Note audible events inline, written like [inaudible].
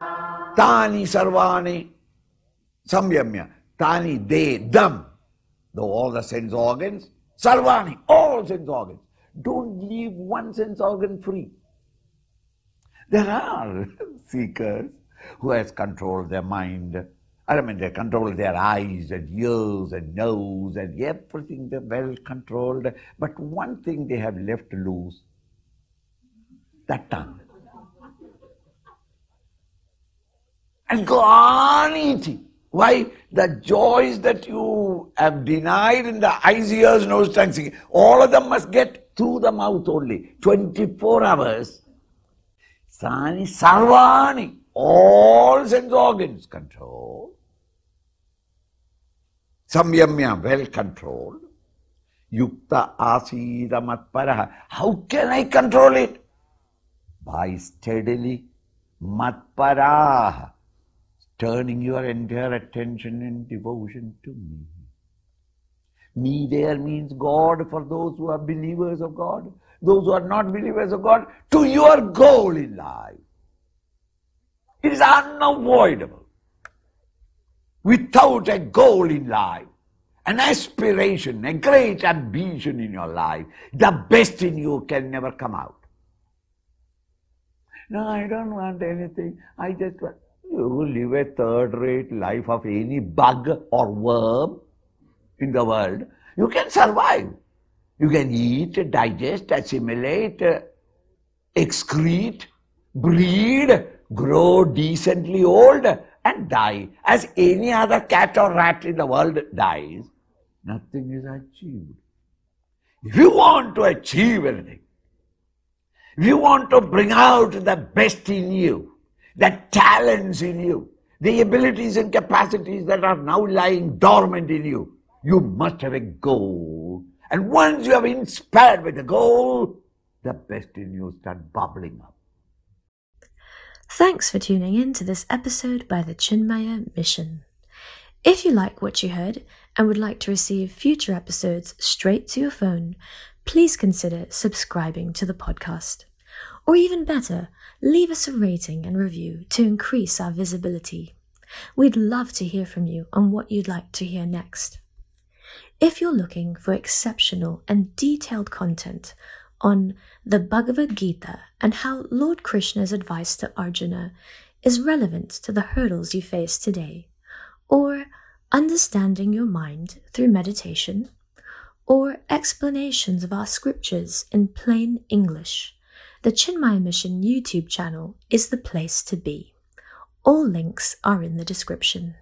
Tani Sarvani Samyamya. Tani, they, them. Though all the sense organs, Sarvani, all sense organs. Don't leave one sense organ free. There are [laughs] seekers who has controlled their mind. I mean, they control their eyes and ears and nose and everything. They're well controlled. But one thing they have left loose that tongue. And go on eating. Why? The joys that you have denied in the eyes, ears, nose, tongue, all of them must get through the mouth only. 24 hours. Sani Sarvani, all sense organs control. Samyamya, well controlled. Yukta asida matparaha. How can I control it? By steadily matparaha turning your entire attention and devotion to me. Me there means God for those who are believers of God, those who are not believers of God, to your goal in life. It is unavoidable. Without a goal in life, an aspiration, a great ambition in your life, the best in you can never come out. No, I don't want anything. I just want. You live a third rate life of any bug or worm in the world. You can survive. You can eat, digest, assimilate, excrete, breed, grow decently old, and die. As any other cat or rat in the world dies, nothing is achieved. If you want to achieve anything, if you want to bring out the best in you, the talents in you, the abilities and capacities that are now lying dormant in you. You must have a goal. And once you have inspired with the goal, the best in you start bubbling up. Thanks for tuning in to this episode by the Chinmaya Mission. If you like what you heard and would like to receive future episodes straight to your phone, please consider subscribing to the podcast. Or even better, leave us a rating and review to increase our visibility. We'd love to hear from you on what you'd like to hear next. If you're looking for exceptional and detailed content on the Bhagavad Gita and how Lord Krishna's advice to Arjuna is relevant to the hurdles you face today, or understanding your mind through meditation, or explanations of our scriptures in plain English, the Chinmaya Mission YouTube channel is the place to be. All links are in the description.